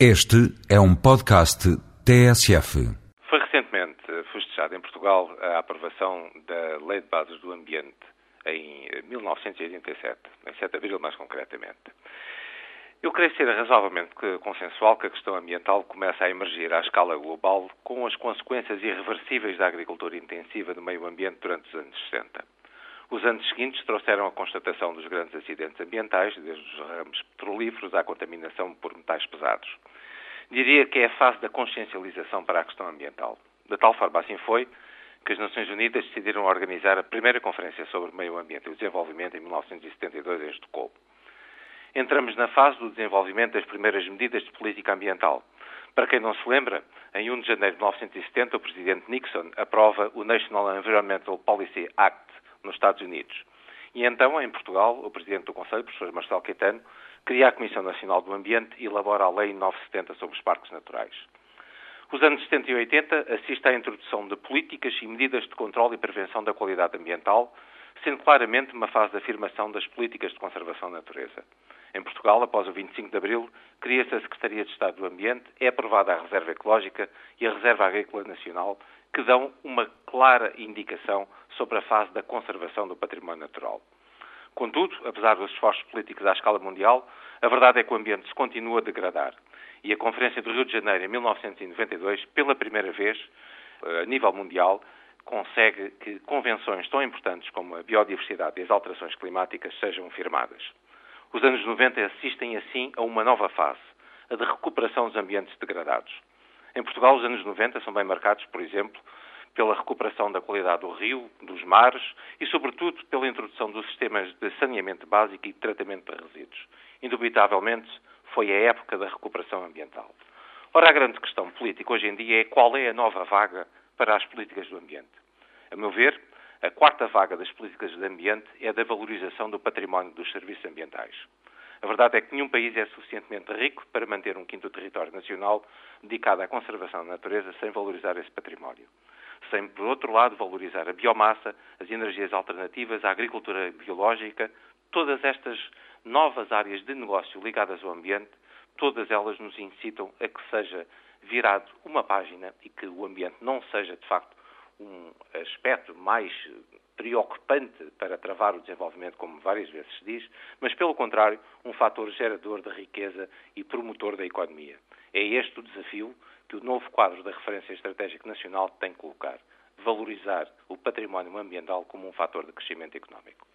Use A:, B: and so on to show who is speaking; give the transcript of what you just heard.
A: Este é um podcast TSF.
B: Foi recentemente festejada em Portugal a aprovação da Lei de Bases do Ambiente em 1987, em 7 de abril mais concretamente. Eu creio ser razoavelmente consensual que a questão ambiental começa a emergir à escala global com as consequências irreversíveis da agricultura intensiva do meio ambiente durante os anos 60. Os anos seguintes trouxeram a constatação dos grandes acidentes ambientais, desde os ramos petrolíferos à contaminação por metais pesados. Diria que é a fase da consciencialização para a questão ambiental. De tal forma assim foi que as Nações Unidas decidiram organizar a primeira conferência sobre o meio ambiente e o desenvolvimento em 1972 em Estocolmo. Entramos na fase do desenvolvimento das primeiras medidas de política ambiental. Para quem não se lembra, em 1 de janeiro de 1970, o presidente Nixon aprova o National Environmental Policy Act, nos Estados Unidos. E então, em Portugal, o Presidente do Conselho, professor Marcelo Caetano, cria a Comissão Nacional do Ambiente e elabora a Lei 970 sobre os parques naturais. Os anos 70 e 80 assiste à introdução de políticas e medidas de controle e prevenção da qualidade ambiental, sendo claramente uma fase de afirmação das políticas de conservação da natureza. Em Portugal, após o 25 de Abril, cria-se a Secretaria de Estado do Ambiente, é aprovada a Reserva Ecológica e a Reserva Agrícola Nacional, que dão uma clara indicação sobre a fase da conservação do património natural. Contudo, apesar dos esforços políticos à escala mundial, a verdade é que o ambiente se continua a degradar. E a Conferência do Rio de Janeiro, em 1992, pela primeira vez, eh, a nível mundial, consegue que convenções tão importantes como a biodiversidade e as alterações climáticas sejam firmadas. Os anos 90 assistem, assim, a uma nova fase, a de recuperação dos ambientes degradados. Em Portugal, os anos 90 são bem marcados, por exemplo, pela recuperação da qualidade do rio, dos mares e, sobretudo, pela introdução dos sistemas de saneamento básico e tratamento de resíduos. Indubitavelmente, foi a época da recuperação ambiental. Ora, a grande questão política hoje em dia é qual é a nova vaga para as políticas do ambiente. A meu ver, a quarta vaga das políticas do ambiente é a da valorização do património dos serviços ambientais. A verdade é que nenhum país é suficientemente rico para manter um quinto território nacional dedicado à conservação da natureza sem valorizar esse património. Sem, por outro lado, valorizar a biomassa, as energias alternativas, a agricultura biológica, todas estas novas áreas de negócio ligadas ao ambiente, todas elas nos incitam a que seja virado uma página e que o ambiente não seja, de facto, um aspecto mais preocupante para travar o desenvolvimento, como várias vezes se diz, mas, pelo contrário, um fator gerador de riqueza e promotor da economia. É este o desafio que o novo quadro da Referência Estratégica Nacional tem que colocar. Valorizar o património ambiental como um fator de crescimento económico.